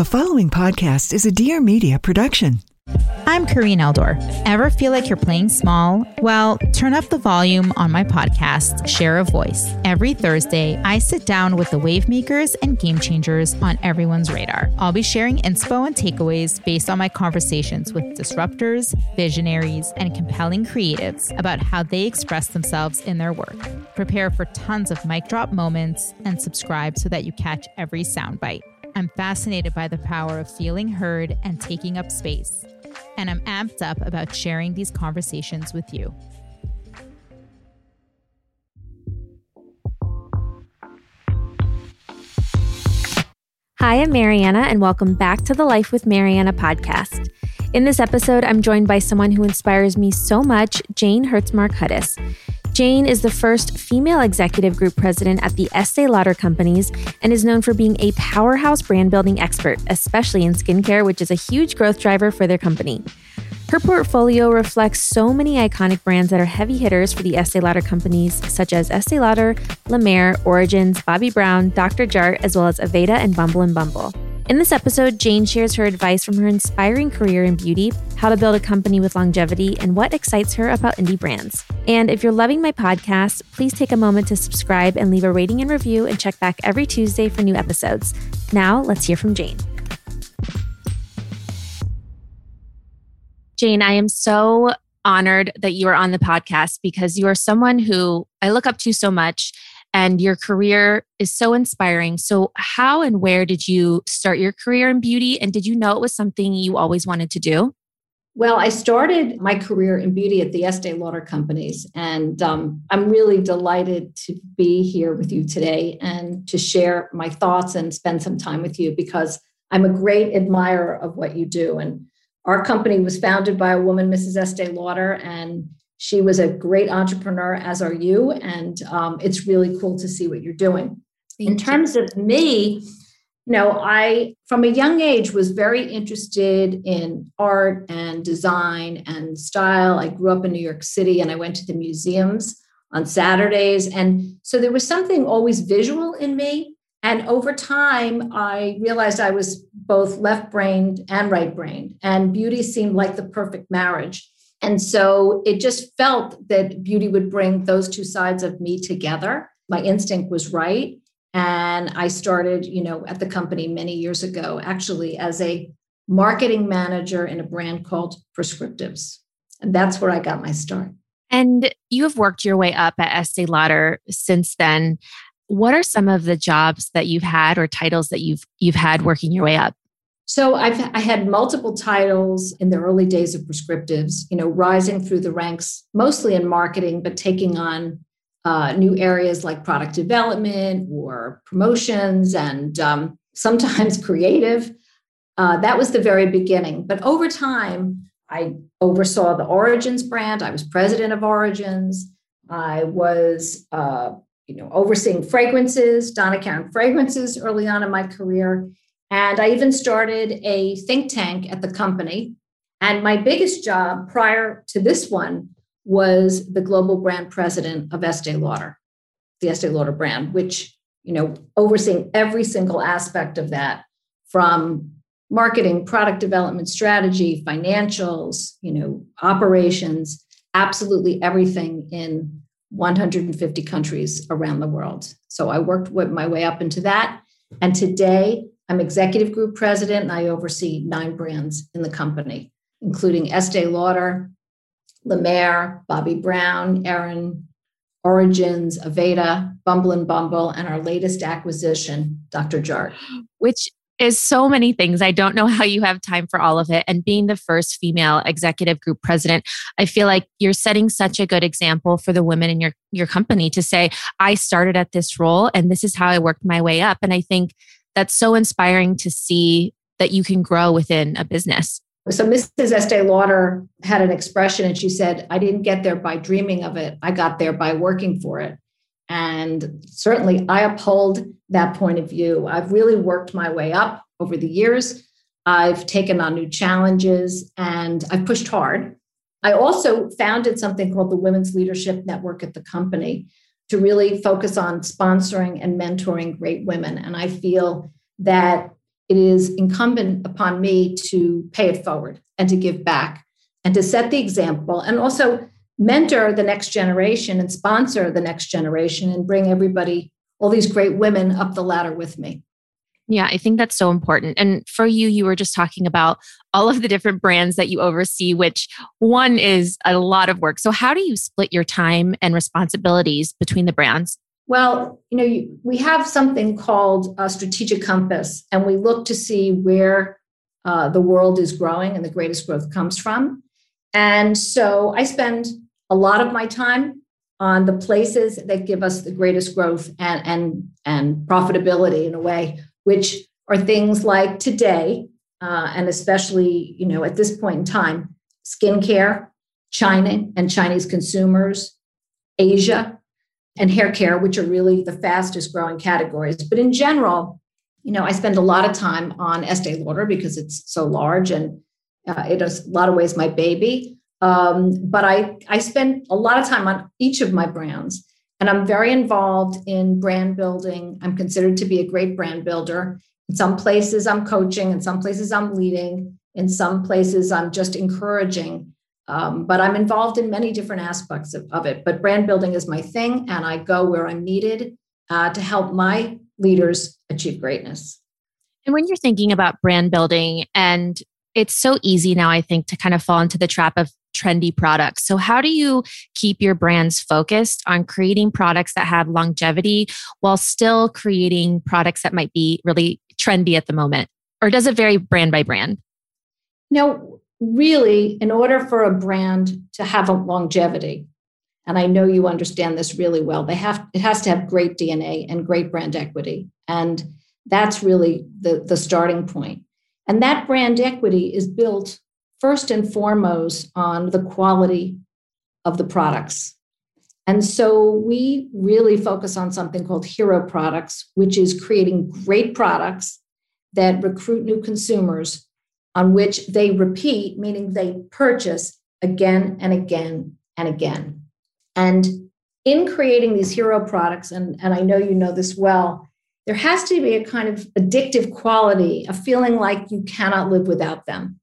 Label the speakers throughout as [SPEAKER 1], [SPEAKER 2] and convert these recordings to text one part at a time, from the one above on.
[SPEAKER 1] The following podcast is a Dear Media production.
[SPEAKER 2] I'm Kareen Eldor. Ever feel like you're playing small? Well, turn up the volume on my podcast, Share a Voice. Every Thursday, I sit down with the wave makers and game changers on everyone's radar. I'll be sharing inspo and takeaways based on my conversations with disruptors, visionaries, and compelling creatives about how they express themselves in their work. Prepare for tons of mic drop moments and subscribe so that you catch every soundbite. I'm fascinated by the power of feeling heard and taking up space. And I'm amped up about sharing these conversations with you.
[SPEAKER 3] Hi, I'm Marianna, and welcome back to the Life with Marianna podcast. In this episode, I'm joined by someone who inspires me so much, Jane Hertzmark Hudis. Jane is the first female executive group president at the Estee Lauder Companies and is known for being a powerhouse brand building expert, especially in skincare, which is a huge growth driver for their company. Her portfolio reflects so many iconic brands that are heavy hitters for the Estee Lauder companies, such as Estee Lauder, La Mer, Origins, Bobbi Brown, Dr. Jart, as well as Aveda and Bumble and Bumble. In this episode, Jane shares her advice from her inspiring career in beauty, how to build a company with longevity, and what excites her about indie brands. And if you're loving my podcast, please take a moment to subscribe and leave a rating and review and check back every Tuesday for new episodes. Now, let's hear from Jane. Jane, I am so honored that you are on the podcast because you are someone who I look up to so much and your career is so inspiring. So, how and where did you start your career in beauty? And did you know it was something you always wanted to do?
[SPEAKER 4] Well, I started my career in beauty at the Estee Lauder companies, and um, I'm really delighted to be here with you today and to share my thoughts and spend some time with you because I'm a great admirer of what you do. And our company was founded by a woman, Mrs. Estee Lauder, and she was a great entrepreneur, as are you. And um, it's really cool to see what you're doing. Thank in terms you. of me, you know, I, from a young age, was very interested in art and design and style. I grew up in New York City and I went to the museums on Saturdays. And so there was something always visual in me. And over time, I realized I was both left brained and right brained, and beauty seemed like the perfect marriage. And so it just felt that beauty would bring those two sides of me together. My instinct was right. And I started, you know, at the company many years ago, actually as a marketing manager in a brand called Prescriptives. And that's where I got my start.
[SPEAKER 3] And you have worked your way up at Estee Lauder since then. What are some of the jobs that you've had or titles that you've you've had working your way up?
[SPEAKER 4] So I've I had multiple titles in the early days of prescriptives, you know, rising through the ranks, mostly in marketing, but taking on uh, new areas like product development or promotions and um, sometimes creative. Uh, that was the very beginning. But over time, I oversaw the Origins brand. I was president of Origins. I was, uh, you know, overseeing fragrances, Donna Karan fragrances early on in my career. And I even started a think tank at the company. And my biggest job prior to this one was the global brand president of Estee Lauder, the Estee Lauder brand, which, you know, overseeing every single aspect of that from marketing, product development, strategy, financials, you know, operations, absolutely everything in 150 countries around the world. So I worked my way up into that. And today I'm executive group president and I oversee nine brands in the company, including Estee Lauder, La Mer, Bobbi Brown, Aerin, Origins, Aveda, Bumble and Bumble, and our latest acquisition, Dr. Jart.
[SPEAKER 3] Which is so many things. I don't know how you have time for all of it. And being the first female executive group president, I feel like you're setting such a good example for the women in your, your company to say, I started at this role and this is how I worked my way up. And I think that's so inspiring to see that you can grow within a business.
[SPEAKER 4] So Mrs. Estee Lauder had an expression and she said, I didn't get there by dreaming of it. I got there by working for it. And certainly I uphold that point of view. I've really worked my way up over the years. I've taken on new challenges and I've pushed hard. I also founded something called the Women's Leadership Network at the company, to really focus on sponsoring and mentoring great women. And I feel that it is incumbent upon me to pay it forward and to give back and to set the example and also mentor the next generation and sponsor the next generation and bring everybody, all these great women up the ladder with me.
[SPEAKER 3] Yeah, I think that's so important. And for you, you were just talking about all of the different brands that you oversee, which one is a lot of work. So, how do you split your time and responsibilities between the brands?
[SPEAKER 4] Well, you know, you, we have something called a strategic compass, and we look to see where uh, the world is growing and the greatest growth comes from. And so I spend a lot of my time on the places that give us the greatest growth and, and, and profitability in a way, which are things like today, uh, and especially you know at this point in time, skincare, China and Chinese consumers, Asia, and hair care, which are really the fastest growing categories. But in general, you know, I spend a lot of time on Estee Lauder because it's so large and uh, it is a lot of ways my baby. Um, but I, I spend a lot of time on each of my brands, and I'm very involved in brand building. I'm considered to be a great brand builder. In some places, I'm coaching, in some places, I'm leading, in some places, I'm just encouraging. Um, but I'm involved in many different aspects of, of, it. But brand building is my thing, and I go where I'm needed uh, to help my leaders achieve greatness.
[SPEAKER 3] And when you're thinking about brand building, and it's so easy now, I think, to kind of fall into the trap of trendy products. So, how do you keep your brands focused on creating products that have longevity while still creating products that might be really trendy at the moment? Or does it vary brand by brand?
[SPEAKER 4] No, really, in order for a brand to have a longevity, and I know you understand this really well, they have it has to have great DNA and great brand equity. And that's really the, the starting point. And that brand equity is built first and foremost on the quality of the products. And so we really focus on something called hero products, which is creating great products that recruit new consumers on which they repeat, meaning they purchase again and again and again. And in creating these hero products, and, and I know you know this well, there has to be a kind of addictive quality, a feeling like you cannot live without them.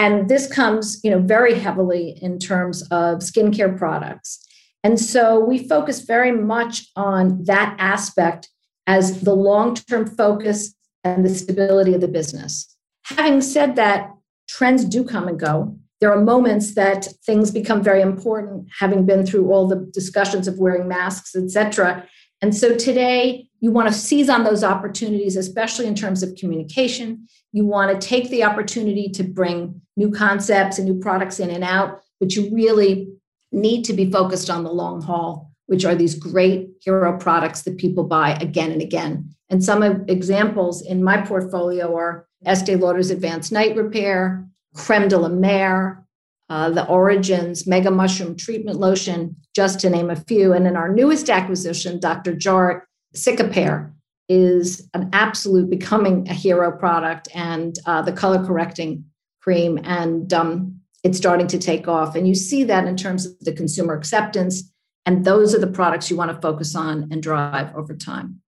[SPEAKER 4] And this comes, you know, very heavily in terms of skincare products. And so we focus very much on that aspect as the long-term focus and the stability of the business. Having said that, trends do come and go. There are moments that things become very important, having been through all the discussions of wearing masks, et cetera. And so today, you want to seize on those opportunities, especially in terms of communication. You want to take the opportunity to bring new concepts and new products in and out, but you really need to be focused on the long haul, which are these great hero products that people buy again and again. And some examples in my portfolio are Estee Lauder's Advanced Night Repair, Creme de la Mer, uh, the Origins Mega Mushroom Treatment Lotion, just to name a few. And in our newest acquisition, Dr. Jart Cicapair is an absolute becoming a hero product and uh, the color correcting cream. And um, it's starting to take off. And you see that in terms of the consumer acceptance. And those are the products you want to focus on and drive over time.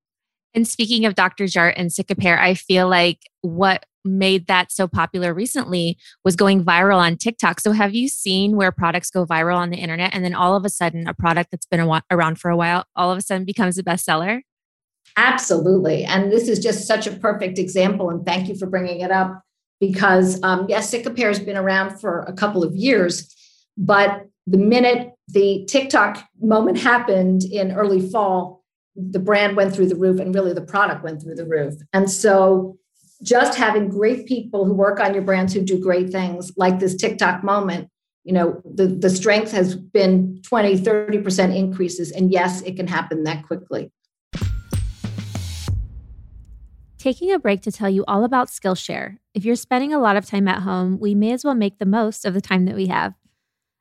[SPEAKER 3] And speaking of Dr. Jart and Cicapair, I feel like what made that so popular recently was going viral on TikTok. So, have you seen where products go viral on the internet and then all of a sudden a product that's been around for a while all of a sudden becomes a bestseller?
[SPEAKER 4] Absolutely. And this is just such a perfect example. And thank you for bringing it up because, um, yes, Cicapair has been around for a couple of years, but the minute the TikTok moment happened in early fall, the brand went through the roof and really the product went through the roof. And so, just having great people who work on your brands who do great things like this TikTok moment, you know, the, the strength has been 20, 30% increases. And yes, it can happen that quickly
[SPEAKER 3] taking a break to tell you all about Skillshare. If you're spending a lot of time at home, we may as well make the most of the time that we have.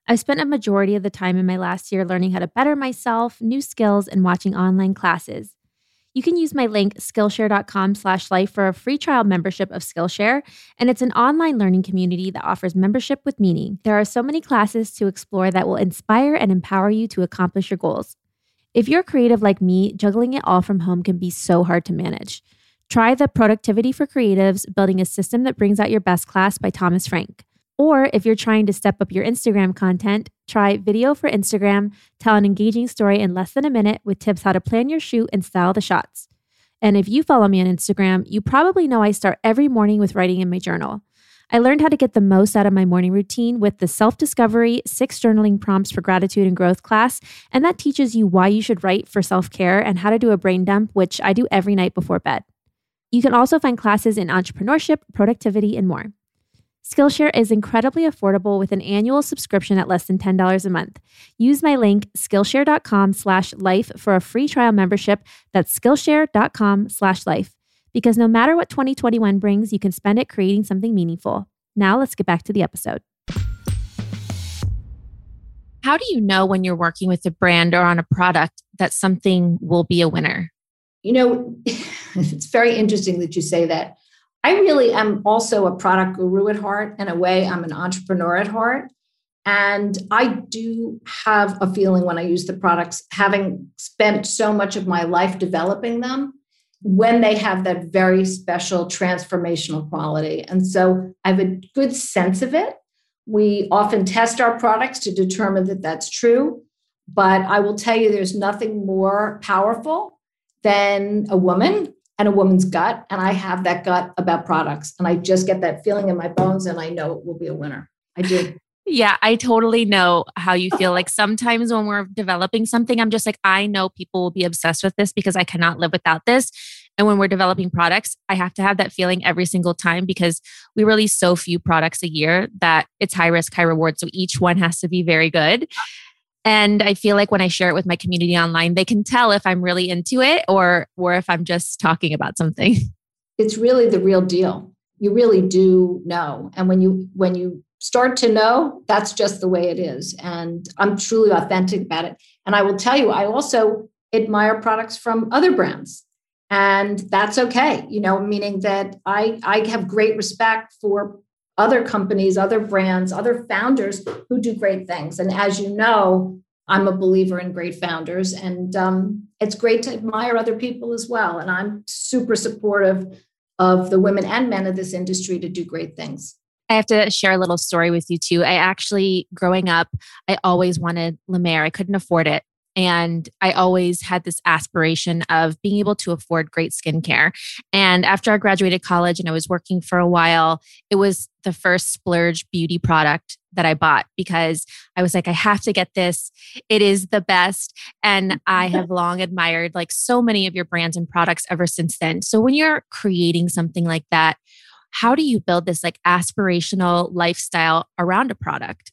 [SPEAKER 3] I've spent a majority of the time in my last year learning how to better myself, new skills, and watching online classes. You can use my link skillshare.com slash life for a free trial membership of Skillshare, and it's an online learning community that offers membership with meaning. There are so many classes to explore that will inspire and empower you to accomplish your goals. If you're creative like me, juggling it all from home can be so hard to manage.
[SPEAKER 5] Try the Productivity for Creatives Building a System That Brings Out Your Best class by Thomas Frank. Or if you're trying to step up your Instagram content, try Video for Instagram, tell an engaging story in less than a minute with tips how to plan your shoot and style the shots. And if you follow me on Instagram, you probably know I start every morning with writing in my journal. I learned how to get the most out of my morning routine with the self discovery six journaling prompts for gratitude and growth class. And that teaches you why you should write for self care and how to do a brain dump, which I do every night before bed. You can also find classes in entrepreneurship, productivity, and more. Skillshare is incredibly affordable with an annual subscription at less than $10 a month. Use my link, Skillshare.com slash life for a free trial membership. That's Skillshare.com slash life because no matter what 2021 brings, you can spend it creating something meaningful. Now let's get back to the episode.
[SPEAKER 3] How do you know when you're working with a brand or on a product that something will be a winner?
[SPEAKER 4] You know, it's very interesting that you say that. I really am also a product guru at heart. In a way, I'm an entrepreneur at heart. And I do have a feeling when I use the products, having spent so much of my life developing them, when they have that very special transformational quality. And so I have a good sense of it. We often test our products to determine that that's true. But I will tell you, there's nothing more powerful than a woman and a woman's gut. And I have that gut about products. And I just get that feeling in my bones and I know it will be a winner. I do.
[SPEAKER 3] Yeah, I totally know how you feel. Like sometimes when we're developing something, I'm just like, I know people will be obsessed with this because I cannot live without this. And when we're developing products, I have to have that feeling every single time because we release so few products a year that it's high risk, high reward. So each one has to be very good. And I feel like when I share it with my community online, they can tell if I'm really into it or or if I'm just talking about something.
[SPEAKER 4] It's really the real deal. You really do know. And when you when you start to know, that's just the way it is. And I'm truly authentic about it. And I will tell you, I also admire products from other brands. And that's okay, you know, meaning that I, I have great respect for other companies, other brands, other founders who do great things. And as you know, I'm a believer in great founders, and um, it's great to admire other people as well. And I'm super supportive of the women and men of this industry to do great things.
[SPEAKER 3] I have to share a little story with you too. I actually, growing up, I always wanted Mer. I couldn't afford it. And I always had this aspiration of being able to afford great skincare. And after I graduated college and I was working for a while, it was the first splurge beauty product that I bought because I was like, I have to get this. It is the best. And I have long admired like so many of your brands and products ever since then. So when you're creating something like that, how do you build this like aspirational lifestyle around a product?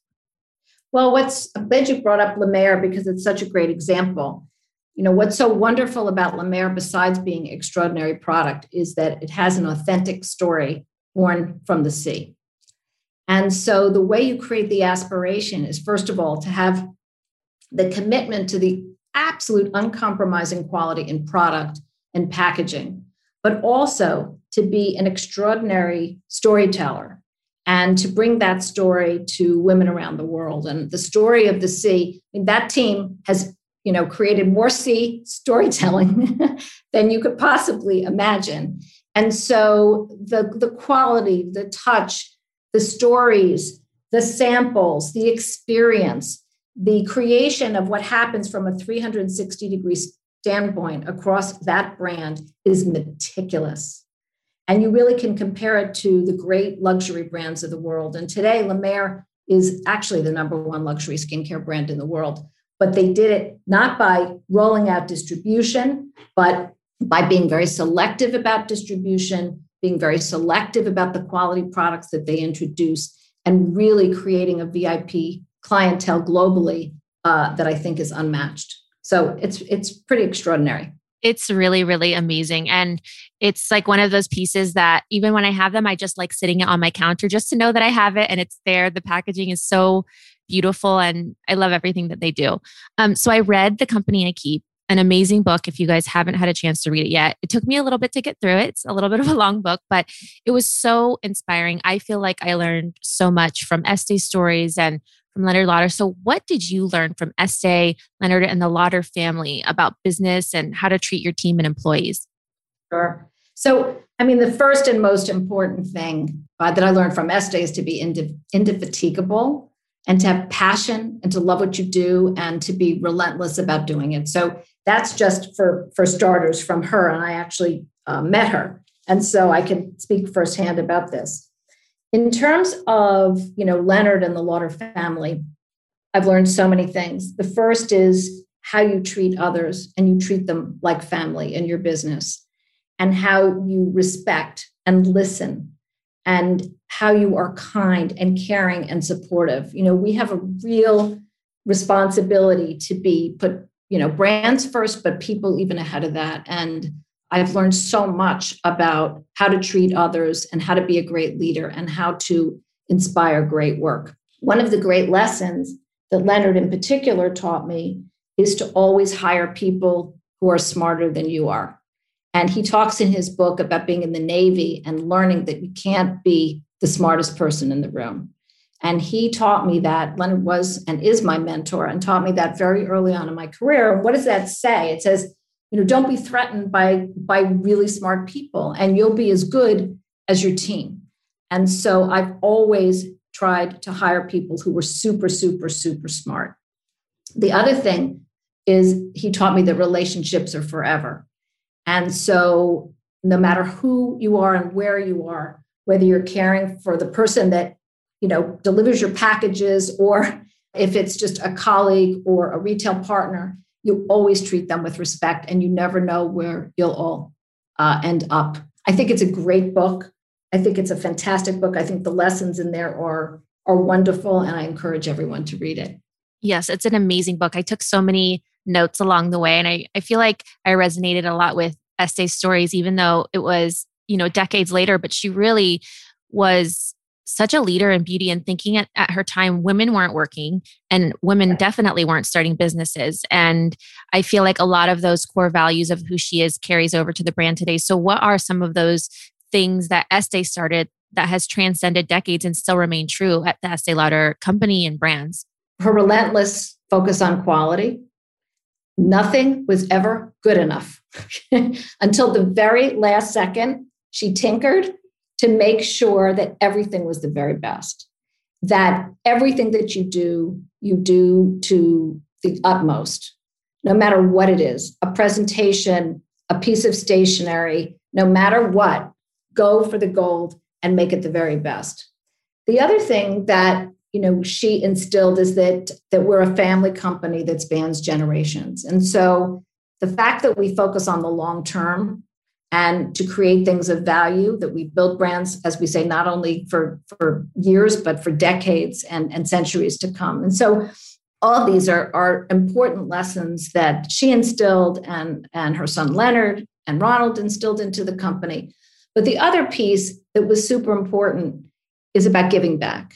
[SPEAKER 4] Well, what's I'm glad you brought up Mer because it's such a great example. You know, what's so wonderful about Mer, besides being extraordinary product, is that it has an authentic story born from the sea. And so the way you create the aspiration is, first of all, to have the commitment to the absolute uncompromising quality in product and packaging, but also to be an extraordinary storyteller and to bring that story to women around the world. And the story of the sea, I mean, that team has you know created more sea storytelling than you could possibly imagine. And so the, the quality, the touch, the stories, the samples, the experience, the creation of what happens from a 360 degree standpoint across that brand is meticulous. And you really can compare it to the great luxury brands of the world. And today, La Mer is actually the number one luxury skincare brand in the world. But they did it not by rolling out distribution, but by being very selective about distribution, being very selective about the quality products that they introduce, and really creating a VIP clientele globally uh, that I think is unmatched. So it's it's pretty extraordinary
[SPEAKER 3] it's really really amazing. And it's like one of those pieces that even when i have them i just like sitting it on my counter just to know that i have it and it's there. The packaging is so beautiful and i love everything that they do. Um, so i read the company i keep an amazing book if you guys haven't had a chance to read it yet. It took me a little bit to get through it. It's a little bit of a long book but it was so inspiring. I feel like i learned so much from estee stories and from Leonard Lauder. So, what did you learn from Estee, Leonard, and the Lauder family about business and how to treat your team and employees?
[SPEAKER 4] Sure. So, I mean, the first and most important thing uh, that I learned from Estee is to be indefatigable and to have passion and to love what you do and to be relentless about doing it. So that's just for for starters from her, and I actually uh, met her, and so I can speak firsthand about this. In terms of you know Leonard and the Lauder family, I've learned so many things. The first is how you treat others and you treat them like family in your business, and how you respect and listen and how you are kind and caring and supportive. You know, we have a real responsibility to be put, you know, brands first, but people even ahead of that. And I've learned so much about how to treat others and how to be a great leader and how to inspire great work. One of the great lessons that Leonard in particular taught me is to always hire people who are smarter than you are. And he talks in his book about being in the Navy and learning that you can't be the smartest person in the room. And he taught me that. Leonard was and is my mentor and taught me that very early on in my career. What does that say? It says, you know, don't be threatened by, by really smart people, and you'll be as good as your team. And so I've always tried to hire people who were super, super, super smart. The other thing is he taught me that relationships are forever. And so, no matter who you are and where you are, whether you're caring for the person that you know delivers your packages or if it's just a colleague or a retail partner you always treat them with respect and you never know where you'll all uh, end up. I think it's a great book. I think it's a fantastic book. I think the lessons in there are are wonderful and i encourage everyone to read it.
[SPEAKER 3] Yes it's an amazing book. I took so many notes along the way. And I, I feel like I resonated a lot with Estee's stories, even though it was, you know, decades later, but she really was such a leader in beauty and thinking at, at her time women weren't working and women definitely weren't starting businesses. And i feel like a lot of those core values of who she is carries over to the brand today. So what are some of those things that estee started that has transcended decades and still remain true at the estee lauder company and brands?
[SPEAKER 4] Her relentless focus on quality. Nothing was ever good enough. Until the very last second. She tinkered to make sure that everything was the very best, that everything that you do, you do to the utmost, no matter what it is a presentation, a piece of stationery, no matter what, go for the gold and make it the very best. The other thing that you know she instilled is that that we're a family company that spans generations and so the fact that we focus on the long term and to create things of value that we build brands as we say not only for for years but for decades and and centuries to come. And so all these are are important lessons that she instilled and and her son leonard and ronald instilled into the company. But the other piece that was super important is about giving back.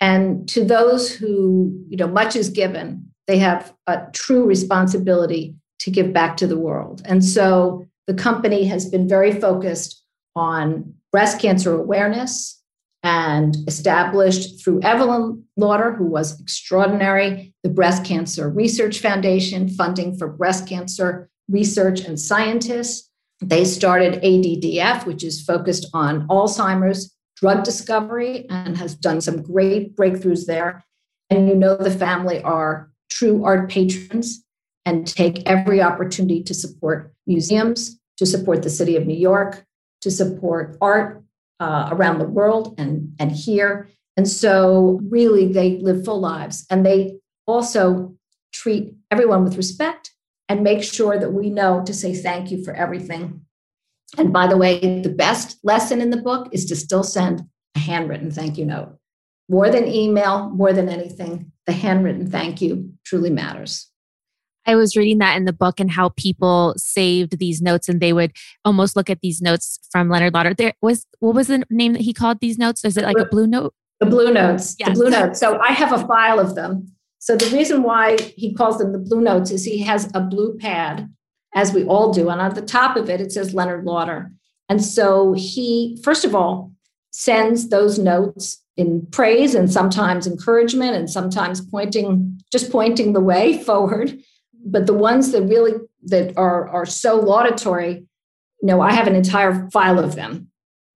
[SPEAKER 4] And to those who, you know, much is given, they have a true responsibility to give back to the world. And so the company has been very focused on breast cancer awareness and established through Evelyn Lauder, who was extraordinary, the Breast Cancer Research Foundation, funding for breast cancer research and scientists. They started ADDF, which is focused on Alzheimer's drug discovery and has done some great breakthroughs there. And you know, the family are true art patrons and take every opportunity to support museums, to support the city of New York, to support art uh, around the world and, and here. And so, really, they live full lives and they also treat everyone with respect and make sure that we know to say thank you for everything and by the way, the best lesson in the book is to still send a handwritten thank you note. More than email, more than anything, the handwritten thank you truly matters.
[SPEAKER 3] I was reading that in the book and how people saved these notes and they would almost look at these notes from Leonard Lauder. There was what was the name that he called these notes? Is it like a blue note?
[SPEAKER 4] The blue notes. Yes. The blue notes. So I have a file of them. So the reason why he calls them the blue notes is he has a blue pad as we all do. And on the top of it, it says Leonard Lauder. And so he, first of all, sends those notes in praise and sometimes encouragement and sometimes pointing, just pointing the way forward. But the ones that really that are, are so laudatory, you know, I have an entire file of them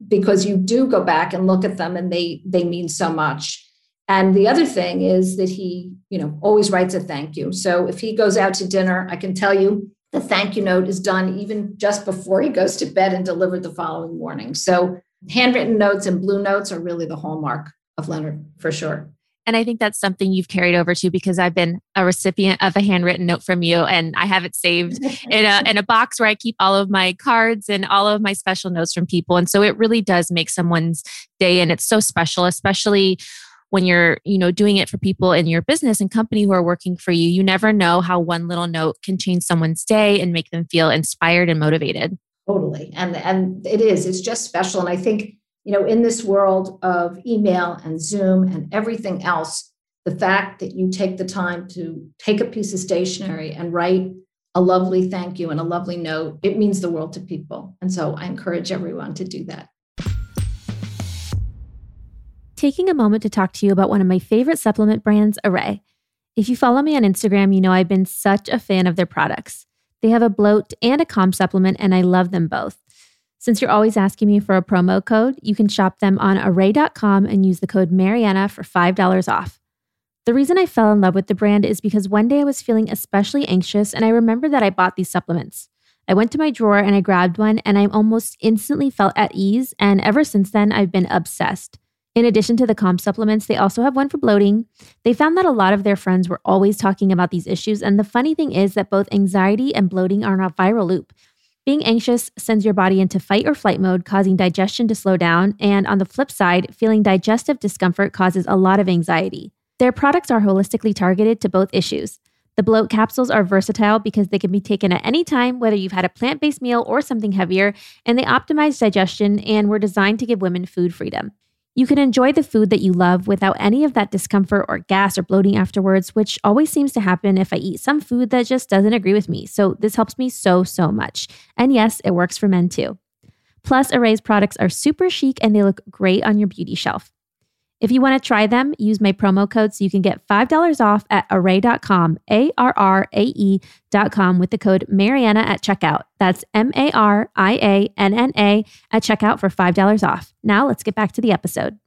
[SPEAKER 4] because you do go back and look at them and they they mean so much. And the other thing is that he, you know, always writes a thank you. So if he goes out to dinner, I can tell you the thank you note is done even just before he goes to bed and delivered the following morning. So handwritten notes and blue notes are really the hallmark of Leonard for sure.
[SPEAKER 3] And I think that's something you've carried over to because I've been a recipient of a handwritten note from you and I have it saved in a in a box where I keep all of my cards and all of my special notes from people. And so it really does make someone's day and it's so special, especially when you're, you know, doing it for people in your business and company who are working for you. You never know how one little note can change someone's day and make them feel inspired and motivated.
[SPEAKER 4] Totally. And and it is. It's just special and I think you know, in this world of email and Zoom and everything else, the fact that you take the time to take a piece of stationery and write a lovely thank you and a lovely note, it means the world to people. And so I encourage everyone to do that.
[SPEAKER 3] Taking a moment to talk to you about one of my favorite supplement brands, Arrae. If you follow me on Instagram, you know I've been such a fan of their products. They have a bloat and a calm supplement, and I love them both. Since you're always asking me for a promo code, you can shop them on arrae.com and use the code Marianna for $5 off. The reason I fell in love with the brand is because one day I was feeling especially anxious and I remembered that I bought these supplements. I went to my drawer and I grabbed one and I almost instantly felt at ease. And ever since then, I've been obsessed. In addition to the calm supplements, they also have one for bloating. They found that a lot of their friends were always talking about these issues. And the funny thing is that both anxiety and bloating are in a viral loop. Being anxious sends your body into fight or flight mode, causing digestion to slow down. And on the flip side, feeling digestive discomfort causes a lot of anxiety. Their products are holistically targeted to both issues. The bloat capsules are versatile because they can be taken at any time, whether you've had a plant based meal or something heavier, and they optimize digestion and were designed to give women food freedom. You can enjoy the food that you love without any of that discomfort or gas or bloating afterwards, which always seems to happen if I eat some food that just doesn't agree with me. So, this helps me so, so much. And yes, it works for men too. Plus, Arrae's products are super chic and they look great on your beauty shelf. If you want to try them, use my promo code so you can get $5 off at arrae.com, A R R A E.com with the code Marianna at checkout. That's M A R I A N N A at checkout for $5 off. Now let's get back to the episode.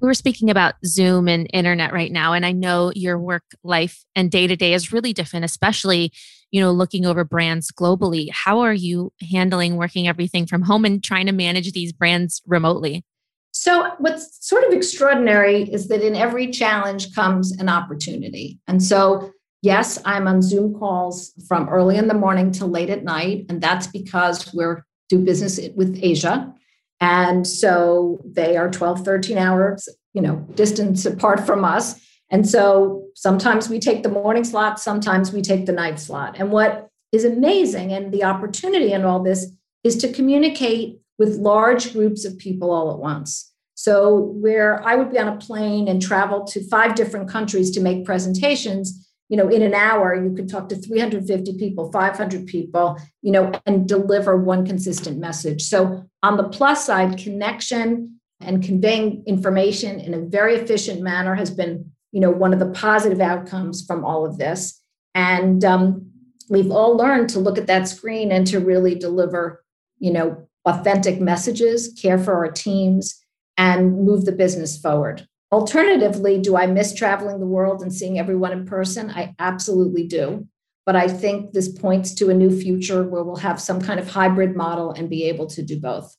[SPEAKER 3] We were speaking about Zoom and internet right now, and I know your work life and day to day is really different, especially you know looking over brands globally. How are you handling working everything from home and trying to manage these brands remotely?
[SPEAKER 4] So, what's sort of extraordinary is that in every challenge comes an opportunity. And so, yes, I'm on Zoom calls from early in the morning to late at night. And that's because we're do business with Asia. And so they are 12, 13 hours, you know, distance apart from us. And so sometimes we take the morning slot, sometimes we take the night slot. And what is amazing and the opportunity in all this is to communicate with large groups of people all at once. So, where I would be on a plane and travel to five different countries to make presentations, you know, in an hour, you could talk to 350 people, 500 people, you know, and deliver one consistent message. So, on the plus side, connection and conveying information in a very efficient manner has been, you know, one of the positive outcomes from all of this. And um, we've all learned to look at that screen and to really deliver, you know, authentic messages, care for our teams, and move the business forward. Alternatively, do I miss traveling the world and seeing everyone in person? I absolutely do. But I think this points to a new future where we'll have some kind of hybrid model and be able to do both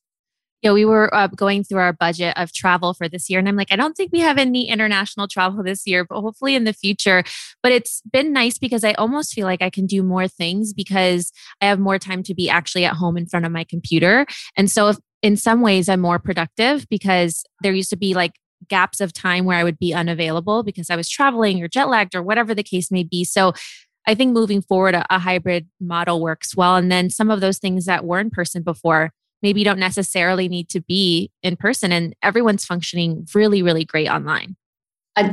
[SPEAKER 3] you know, we were uh, going through our budget of travel for this year, and I'm like, I don't think we have any international travel this year, but hopefully in the future. But it's been nice because I almost feel like I can do more things because I have more time to be actually at home in front of my computer. And so, if, in some ways, I'm more productive because there used to be like gaps of time where I would be unavailable because I was traveling or jet lagged or whatever the case may be. So, I think moving forward, a, a hybrid model works well. And then some of those things that were in person before maybe you don't necessarily need to be in person and everyone's functioning really really great online.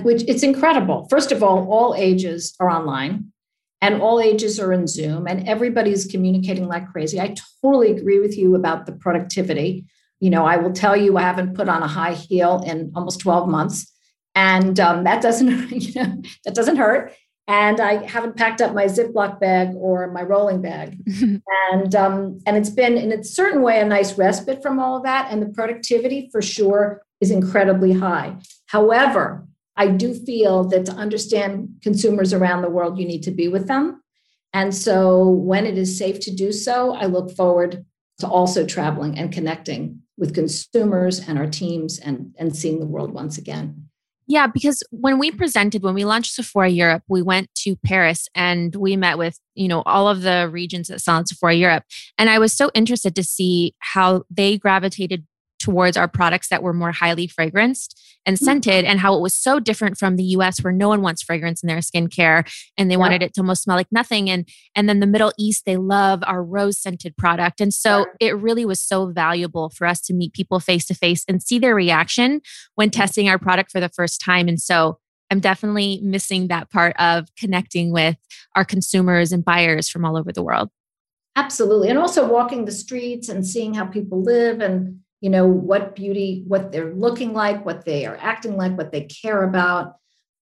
[SPEAKER 4] Which it's incredible. First of all all ages are online and all ages are in zoom and everybody's communicating like crazy. I totally agree with you about the productivity. You know i will tell you i haven't put on a high heel in almost 12 months and um, that doesn't you know that doesn't hurt and I haven't packed up my Ziploc bag or my rolling bag. and um, and it's been in a certain way a nice respite from all of that. And the productivity for sure is incredibly high. However, I do feel that to understand consumers around the world, you need to be with them. And so when it is safe to do so, I look forward to also traveling and connecting with consumers and our teams and, and seeing the world once again.
[SPEAKER 3] Yeah, because when we presented, when we launched Sephora Europe, we went to Paris and we met with, you know, all of the regions that sell Sephora Europe. And I was so interested to see how they gravitated towards our products that were more highly fragranced and mm. scented and how it was so different from the US where no one wants fragrance in their skincare and they yeah. wanted it to almost smell like nothing and and then the Middle East they love our rose scented product and so it really was so valuable for us to meet people face to face and see their reaction when testing our product for the first time and so I'm definitely missing that part of connecting with our consumers and buyers from all over the world.
[SPEAKER 4] Absolutely. And also walking the streets and seeing how people live and you know what beauty what they're looking like what they are acting like what they care about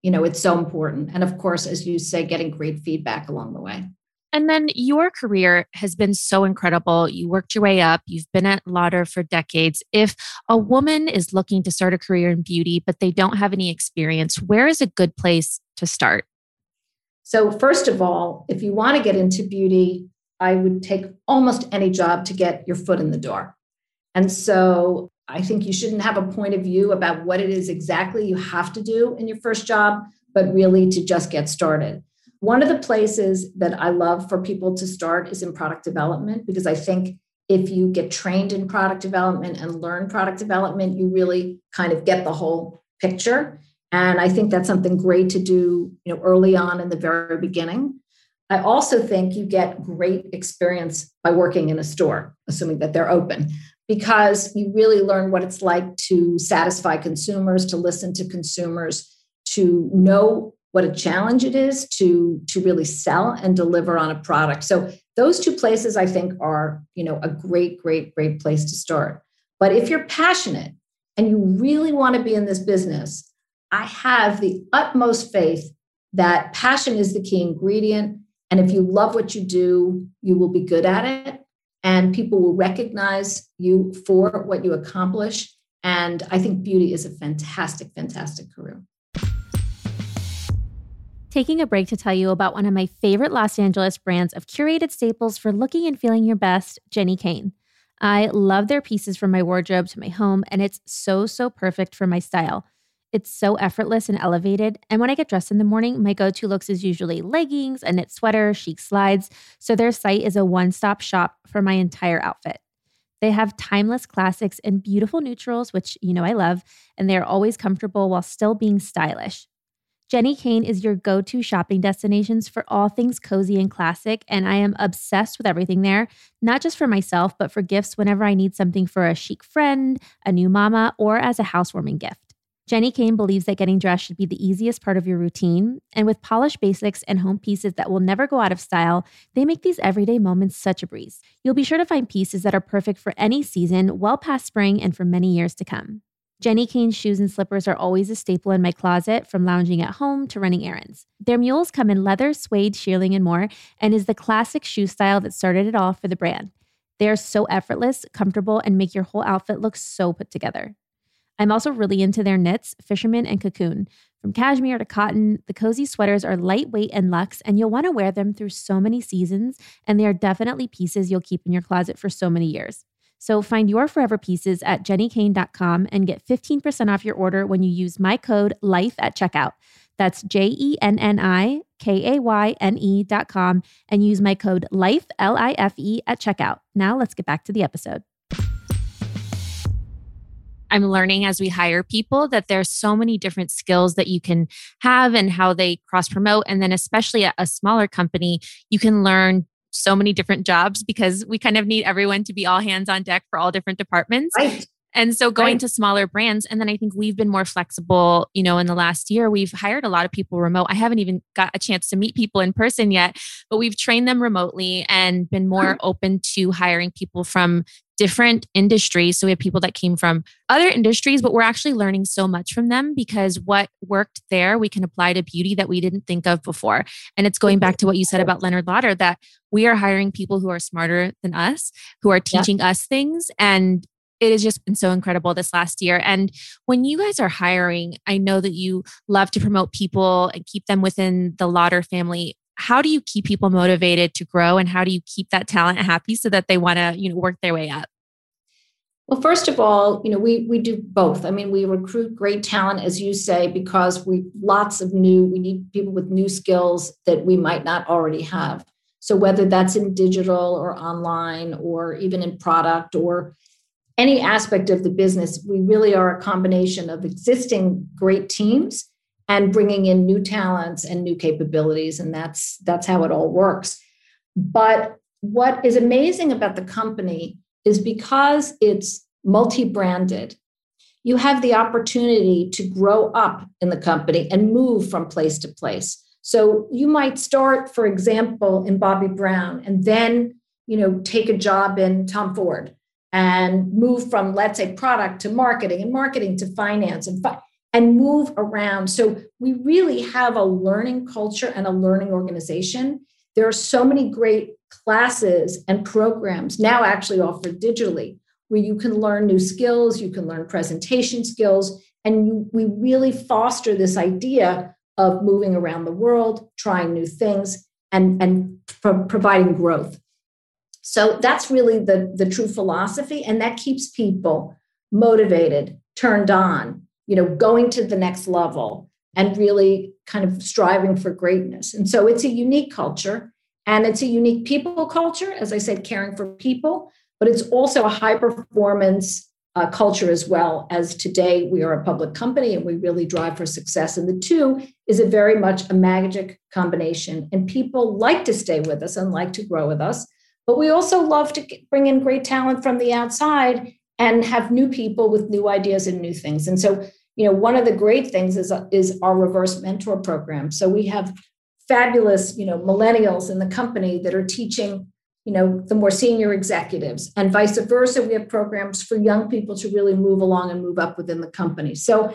[SPEAKER 4] you know it's so important and of course as you say getting great feedback along the way
[SPEAKER 3] and then your career has been so incredible. You worked your way up. You've been at Lauder for decades. If a woman is looking to start a career in beauty, but they don't have any experience, where is a good place to start?
[SPEAKER 4] So, first of all, if you want to get into beauty, I would take almost any job to get your foot in the door. And so I think you shouldn't have a point of view about what it is exactly you have to do in your first job, but really to just get started. One of the places that I love for people to start is in product development because I think if you get trained in product development and learn product development, you really kind of get the whole picture. And I think that's something great to do, you know, early on in the very beginning. I also think you get great experience by working in a store, assuming that they're open because you really learn what it's like to satisfy consumers, to listen to consumers, to know what a challenge it is to to really sell and deliver on a product. So those two places I think are, you know, a great great great place to start. But if you're passionate and you really want to be in this business, I have the utmost faith that passion is the key ingredient and if you love what you do, you will be good at it and people will recognize you for what you accomplish. And I think beauty is a fantastic, fantastic career.
[SPEAKER 3] Taking a break to tell you about one of my favorite Los Angeles brands of curated staples for looking and feeling your best, Jenni Kayne. I love their pieces from my wardrobe to my home, and it's so, so perfect for my style. It's so effortless and elevated. And when I get dressed in the morning, my go to looks is usually leggings, a knit sweater, chic slides. So their site is a one stop shop for my entire outfit. They have timeless classics and beautiful neutrals, which you know I love, and they are always comfortable while still being stylish. Jenni Kayne is your go to shopping destinations for all things cozy and classic, and I am obsessed with everything there, not just for myself, but for gifts whenever I need something for a chic friend, a new mama, or as a housewarming gift. Jenni Kayne believes that getting dressed should be the easiest part of your routine. And with polished basics and home pieces that will never go out of style, they make these everyday moments such a breeze. You'll be sure to find pieces that are perfect for any season, well past spring, and for many years to come. Jenni Kayne's shoes and slippers are always a staple in my closet, from lounging at home to running errands. Their mules come in leather, suede, shearling, and more, and is the classic shoe style that started it all for the brand. They are so effortless, comfortable, and make your whole outfit look so put together. I'm also really into their knits, fisherman, and cocoon. From cashmere to cotton, the cozy sweaters are lightweight and luxe, and you'll want to wear them through so many seasons, and they are definitely pieces you'll keep in your closet for so many years. So find your forever pieces at jennikayne.com and get 15% off your order when you use my code LIFE at checkout. That's J E N N I K A Y N E.com and use my code LIFE, L I F E, at checkout. Now let's get back to the episode. I'm learning as we hire people that there's so many different skills that you can have and how they cross promote. And then, especially at a smaller company, you can learn so many different jobs because we kind of need everyone to be all hands on deck for all different departments. Right. And so going right. to smaller brands, and then I think we've been more flexible. You know, in the last year, we've hired a lot of people remote. I haven't even got a chance to meet people in person yet, but we've trained them remotely and been more uh-huh. open to hiring people from different industries. So we have people that came from other industries, but we're actually learning so much from them because what worked there, we can apply to beauty that we didn't think of before. And it's going back to what you said about Leonard Lauder that we are hiring people who are smarter than us, who are teaching yeah. us things. And it has just been so incredible this last year. And when you guys are hiring, I know that you love to promote people and keep them within the Lauder family. How do you keep people motivated to grow and how do you keep that talent happy so that they want to, you know, work their way up?
[SPEAKER 4] Well, first of all, you know, we we do both. I mean, we recruit great talent, as you say, because we lots of new, we need people with new skills that we might not already have. So whether that's in digital or online or even in product or any aspect of the business, we really are a combination of existing great teams and bringing in new talents and new capabilities and that's that's how it all works but what is amazing about the company is because it's multi-branded. You have the opportunity to grow up in the company and move from place to place. So you might start for example in Bobbi Brown and then you know take a job in tom ford and move from let's say product to marketing and marketing to finance and fi- and move around. So we really have a learning culture and a learning organization. There are so many great classes and programs now actually offered digitally where you can learn new skills you can learn presentation skills and you, we really foster this idea of moving around the world trying new things and, and pro- providing growth so that's really the, the true philosophy. And that keeps people motivated, turned on, you know, going to the next level and really kind of striving for greatness. And so it's a unique culture and it's a unique people culture, as I said, caring for people, but it's also a high performance uh, culture as well as today we are a public company and we really drive for success. And the two is a very much a magic combination. And people like to stay with us and like to grow with us but we also love to bring in great talent from the outside and have new people with new ideas and new things. And so, you know, one of the great things is, is our reverse mentor program. So we have fabulous, you know, millennials in the company that are teaching, you know, the more senior executives and vice versa. We have programs for young people to really move along and move up within the company. So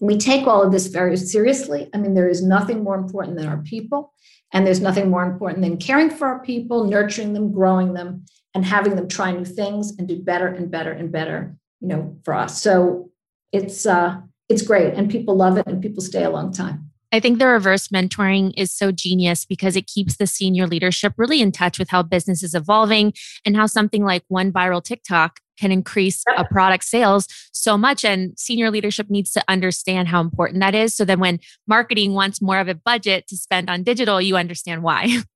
[SPEAKER 4] we take all of this very seriously. I mean, there is nothing more important than our people. And there's nothing more important than caring for our people, nurturing them, growing them, and having them try new things and do better and better and better, you know, for us. So it's uh it's great and people love it and people stay a long time.
[SPEAKER 3] I think the reverse mentoring is so genius because it keeps the senior leadership really in touch with how business is evolving and how something like one viral TikTok can increase a product sales so much. And senior leadership needs to understand how important that is. So then when marketing wants more of a budget to spend on digital, you understand why.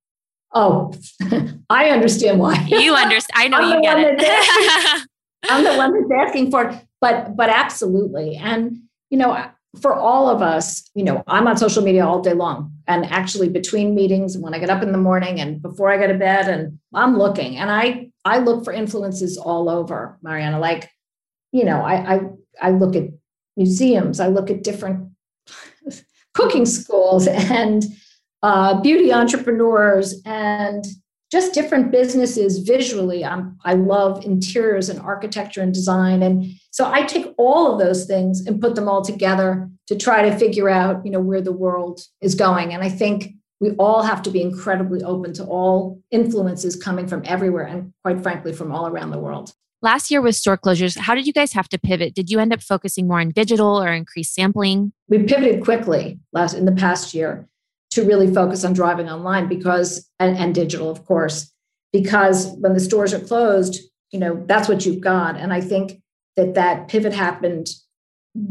[SPEAKER 4] Oh, I understand why.
[SPEAKER 3] You understand. I know you get it.
[SPEAKER 4] I'm the one that's asking for it. But but absolutely. And you know, for all of us, you know, I'm on social media all day long. And actually between meetings, when I get up in the morning and before I go to bed, and I'm looking and I I look for influences all over, Marianna. Like, you know, I I, I look at museums, I look at different cooking schools and uh, beauty entrepreneurs and just different businesses visually. I'm, I love interiors and architecture and design. And so I take all of those things and put them all together to try to figure out, you know, where the world is going. And I think we all have to be incredibly open to all influences coming from everywhere and quite frankly from all around the world.
[SPEAKER 3] Last year with store closures, how did you guys have to pivot? Did you end up focusing more on digital or increased sampling?
[SPEAKER 4] We pivoted quickly last in the past year to really focus on driving online because and, and digital of course because when the stores are closed you know that's what you've got and i think that that pivot happened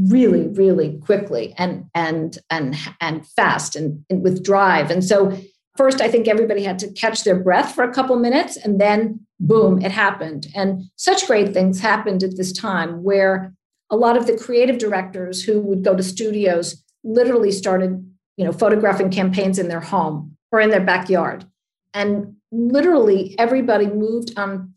[SPEAKER 4] really really quickly and and and and fast and, and, with drive and so first i think everybody had to catch their breath for a couple minutes and then boom it happened and such great things happened at this time where a lot of the creative directors who would go to studios literally started you know, photographing campaigns in their home or in their backyard. And literally everybody moved on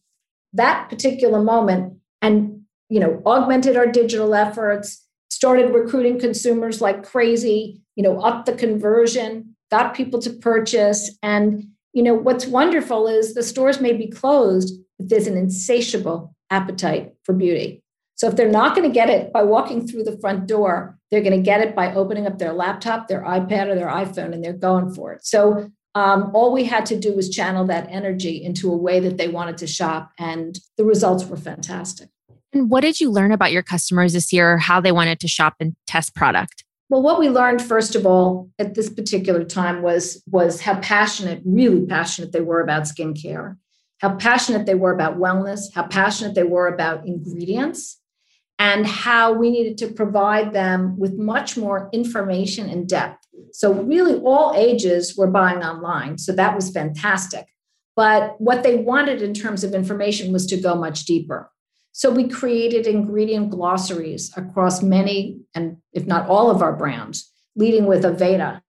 [SPEAKER 4] that particular moment and, you know, augmented our digital efforts, started recruiting consumers like crazy, you know, up the conversion, got people to purchase. And, you know, what's wonderful is the stores may be closed, but there's an insatiable appetite for beauty. So if they're not going to get it by walking through the front door, they're going to get it by opening up their laptop, their iPad, or their iPhone, and they're going for it. So um, all we had to do was channel that energy into a way that they wanted to shop, and the results were fantastic.
[SPEAKER 3] And what did you learn about your customers this year, how they wanted to shop and test product?
[SPEAKER 4] Well, what we learned first of all at this particular time was was how passionate, really passionate they were about skincare, how passionate they were about wellness, how passionate they were about ingredients, and how we needed to provide them with much more information and depth. So really all ages were buying online, so that was fantastic. But what they wanted in terms of information was to go much deeper. So we created ingredient glossaries across many, and if not all of our brands, leading with Aveda,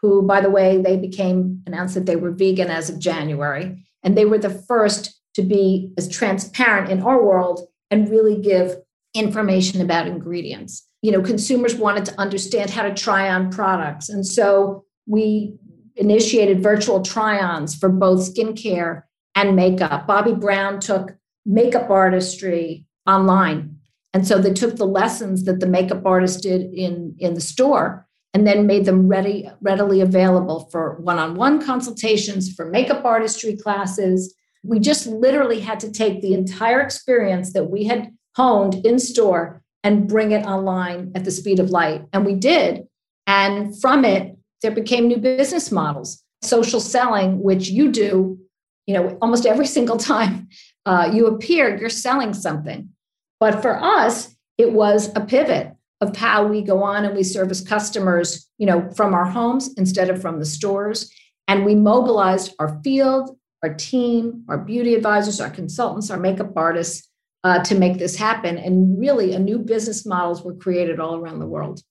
[SPEAKER 4] who, by the way, they became announced that they were vegan as of January. And they were the first to be as transparent in our world and really give information about ingredients. You know, consumers wanted to understand how to try on products. And so we initiated virtual try ons for both skincare and makeup. Bobbi Brown took makeup artistry online. And so they took the lessons that the makeup artist did in, in the store and then made them ready, readily available for one on one consultations, for makeup artistry classes. We just literally had to take the entire experience that we had honed in store and bring it online at the speed of light. And we did. And from it, there became new business models, social selling, which you do, you know, almost every single time uh, you appear, you're selling something. But for us, it was a pivot of how we go on and we service customers, you know, from our homes instead of from the stores. And we mobilized our field, our team, our beauty advisors, our consultants, our makeup artists uh, to make this happen. And really, a new business models were created all around the world.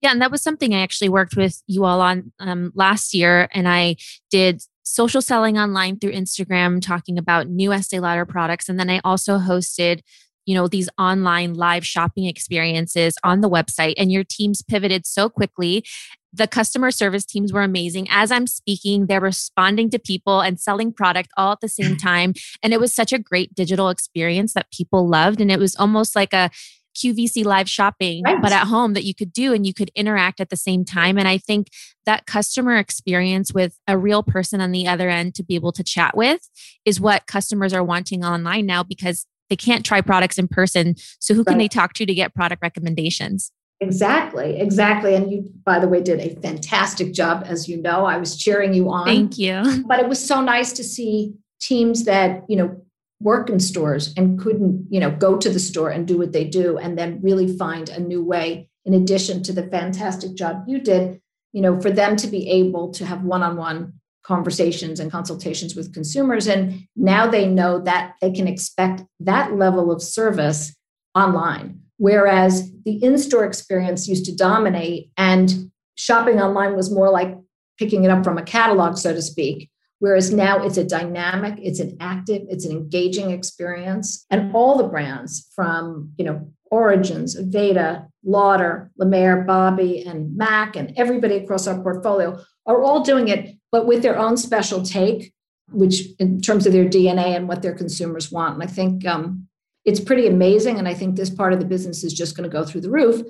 [SPEAKER 3] Yeah, and that was something I actually worked with you all on um, last year, and I did social selling online through Instagram, talking about new Estée Lauder products. And then I also hosted, you know, these online live shopping experiences on the website. And your teams pivoted so quickly. The customer service teams were amazing. As I'm speaking, they're responding to people and selling product all at the same mm. time. And it was such a great digital experience that people loved. And it was almost like a QVC live shopping, right. but at home that you could do and you could interact at the same time. And I think that customer experience with a real person on the other end to be able to chat with is what customers are wanting online now because they can't try products in person. So who can they talk to to get product recommendations?
[SPEAKER 4] Exactly, exactly. And you, by the way, did a fantastic job. As you know, I was cheering you on.
[SPEAKER 3] Thank you.
[SPEAKER 4] But it was so nice to see teams that, you know, work in stores and couldn't you know go to the store and do what they do and then really find a new way in addition to the fantastic job you did you know for them to be able to have one-on-one conversations and consultations with consumers. And now they know that they can expect that level of service online. Whereas the in-store experience used to dominate and shopping online was more like picking it up from a catalog so to speak Whereas now it's a dynamic, it's an active, it's an engaging experience. And all the brands from, you know, Origins, Aveda, Lauder, Lemaire, Bobbi, and Mac, and everybody across our portfolio are all doing it, but with their own special take, which in terms of their DNA and what their consumers want. And I think um, it's pretty amazing. And I think this part of the business is just going to go through the roof.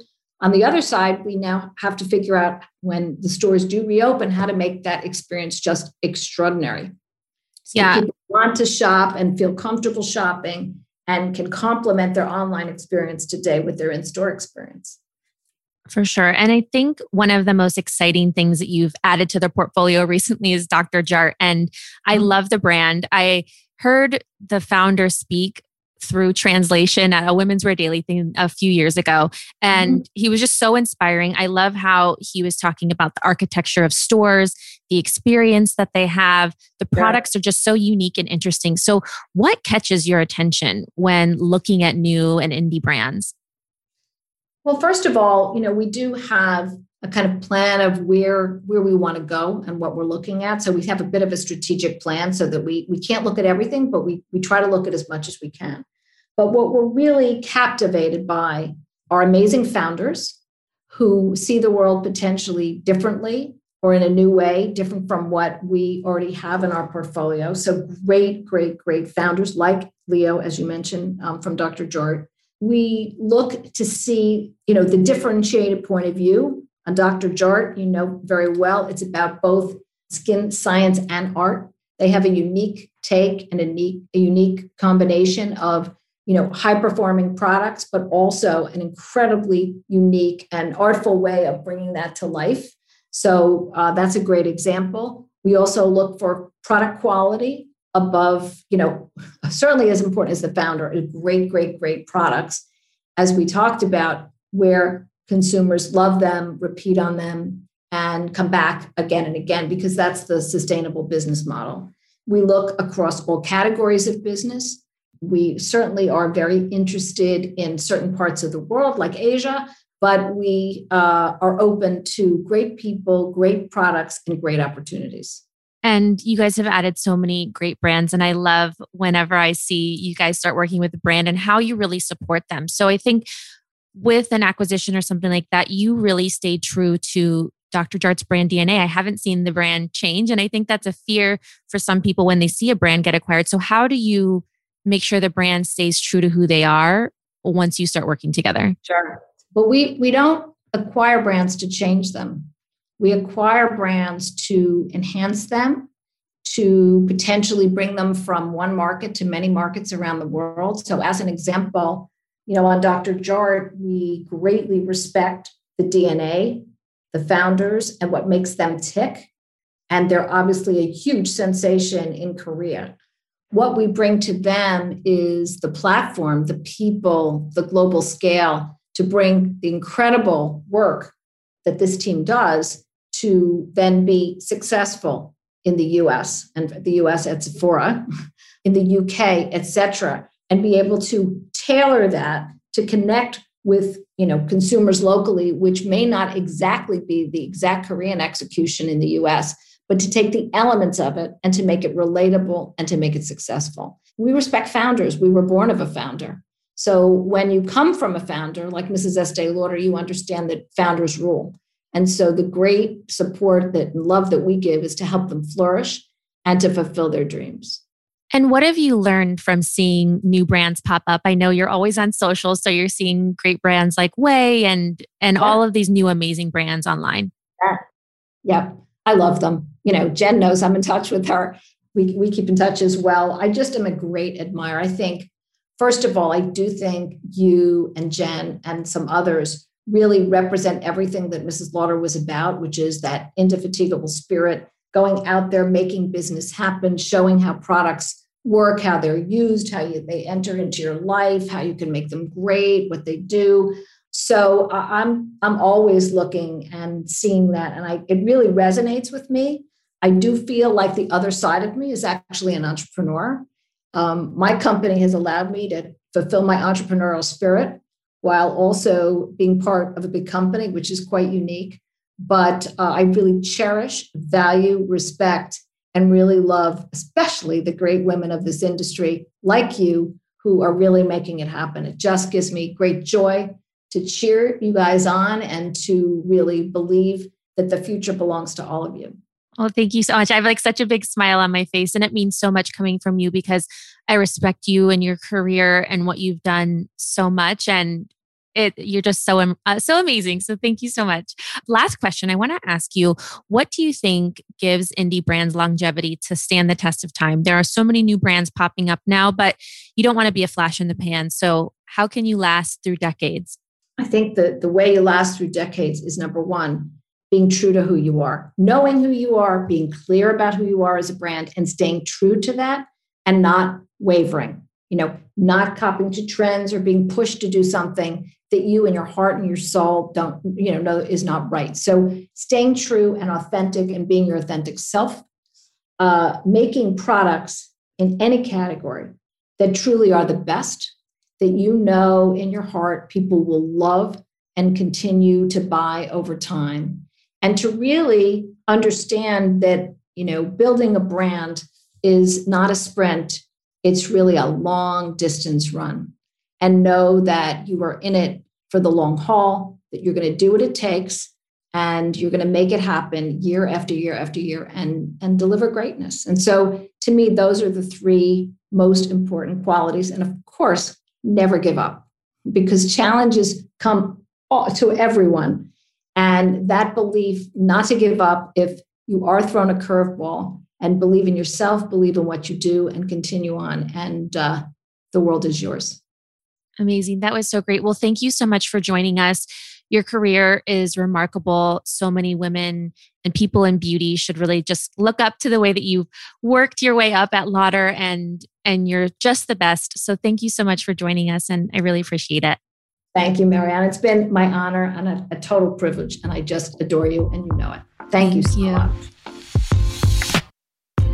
[SPEAKER 4] On the other side, we now have to figure out when the stores do reopen how to make that experience just extraordinary. So
[SPEAKER 3] yeah.
[SPEAKER 4] people want to shop and feel comfortable shopping and can complement their online experience today with their in-store experience.
[SPEAKER 3] For sure. And I think one of the most exciting things that you've added to the portfolio recently is Dr. Jart. And I mm-hmm. love the brand. I heard the founder speak through translation at a women's wear daily thing a few years ago. And mm-hmm. he was just so inspiring. I love how he was talking about the architecture of stores the experience that they have. The products yeah. are just so unique and interesting. So what catches your attention when looking at new and indie brands?
[SPEAKER 4] Well first of all you know we do have a kind of plan of where where we want to go and what we're looking at. So we have a bit of a strategic plan so that we we can't look at everything but we we try to look at as much as we can but what we're really captivated by are amazing founders who see the world potentially differently or in a new way, different from what we already have in our portfolio. So great, great, great founders like Leo, as you mentioned, um, from Dr. Jart. We look to see, you know, the differentiated point of view on Dr. Jart. You know very well, it's about both skin science and art. They have a unique take and a unique, a unique combination of you know high performing products but also an incredibly unique and artful way of bringing that to life. So uh, that's a great example. We also look for product quality above you know certainly as important as the founder great great great products as we talked about where consumers love them repeat on them and come back again and again because that's the sustainable business model. We look across all categories of business we certainly are very interested in certain parts of the world, like Asia, but we uh, are open to great people, great products, and great opportunities.
[SPEAKER 3] And you guys have added so many great brands. And I love whenever I see you guys start working with a brand and how you really support them. So I think with an acquisition or something like that, you really stay true to Dr. Jart's brand DNA. I haven't seen the brand change. And I think that's a fear for some people when they see a brand get acquired. So, how do you make sure the brand stays true to who they are once you start working together?
[SPEAKER 4] Sure. But we we don't acquire brands to change them. We acquire brands to enhance them, to potentially bring them from one market to many markets around the world. So as an example, you know, on Dr. Jart, we greatly respect the DNA, the founders, and what makes them tick. And they're obviously a huge sensation in Korea what we bring to them is the platform, the people, the global scale to bring the incredible work that this team does to then be successful in the US and the US at Sephora, in the UK, et cetera, and be able to tailor that to connect with you know consumers locally, which may not exactly be the exact Korean execution in the US, but to take the elements of it and to make it relatable and to make it successful. We respect founders. We were born of a founder. So when you come from a founder like Mrs. Estée Lauder, you understand that founders rule. And so the great support that love that we give is to help them flourish and to fulfill their dreams.
[SPEAKER 3] And what have you learned from seeing new brands pop up? I know you're always on social, so you're seeing great brands like Ouai and and yeah. all of these new amazing brands online.
[SPEAKER 4] Yeah. Yep. I love them. You know, Jen knows I'm in touch with her. We, we keep in touch as well. I just am a great admirer. I think, first of all, I do think you and Jen and some others really represent everything that Mrs. Lauder was about, which is that indefatigable spirit, going out there, making business happen, showing how products work, how they're used, how you, they enter into your life, how you can make them great, what they do. So I'm I'm always looking and seeing that, and I it really resonates with me. I do feel like the other side of me is actually an entrepreneur. Um, my company has allowed me to fulfill my entrepreneurial spirit while also being part of a big company, which is quite unique. But uh, I really cherish, value, respect, and really love, especially the great women of this industry like you who are really making it happen. It just gives me great joy to cheer you guys on and to really believe that the future belongs to all of you.
[SPEAKER 3] Oh, thank you so much. I have like such a big smile on my face, and it means so much coming from you because I respect you and your career and what you've done so much. And it you're just so uh, so amazing. So thank you so much. Last question, I want to ask you: What do you think gives indie brands longevity to stand the test of time? There are so many new brands popping up now, but you don't want to be a flash in the pan. So how can you last through decades?
[SPEAKER 4] I think that the way you last through decades is number one, being true to who you are, knowing who you are, being clear about who you are as a brand, and staying true to that and not wavering, you know, not copying to trends or being pushed to do something that you and your heart and your soul don't, you know, know is not right. So staying true and authentic and being your authentic self, uh, making products in any category that truly are the best that you know in your heart people will love and continue to buy over time. And to really understand that you know building a brand is not a sprint it's really a long distance run. And know that you are in it for the long haul that you're going to do what it takes and you're going to make it happen year after year after year and and deliver greatness. And so to me, those are the three most important qualities. And of course, never give up because challenges come to everyone. And that belief not to give up if you are thrown a curveball and believe in yourself, believe in what you do, and continue on. And uh, the world is yours.
[SPEAKER 3] Amazing. That was so great. Well, thank you so much for joining us. Your career is remarkable. So many women and people in beauty should really just look up to the way that you've worked your way up at Lauder and and you're just the best. So thank you so much for joining us and I really appreciate it.
[SPEAKER 4] Thank you, Marianne. It's been my honor and a, a total privilege and I just adore you and you know it. Thank, thank you so you. much.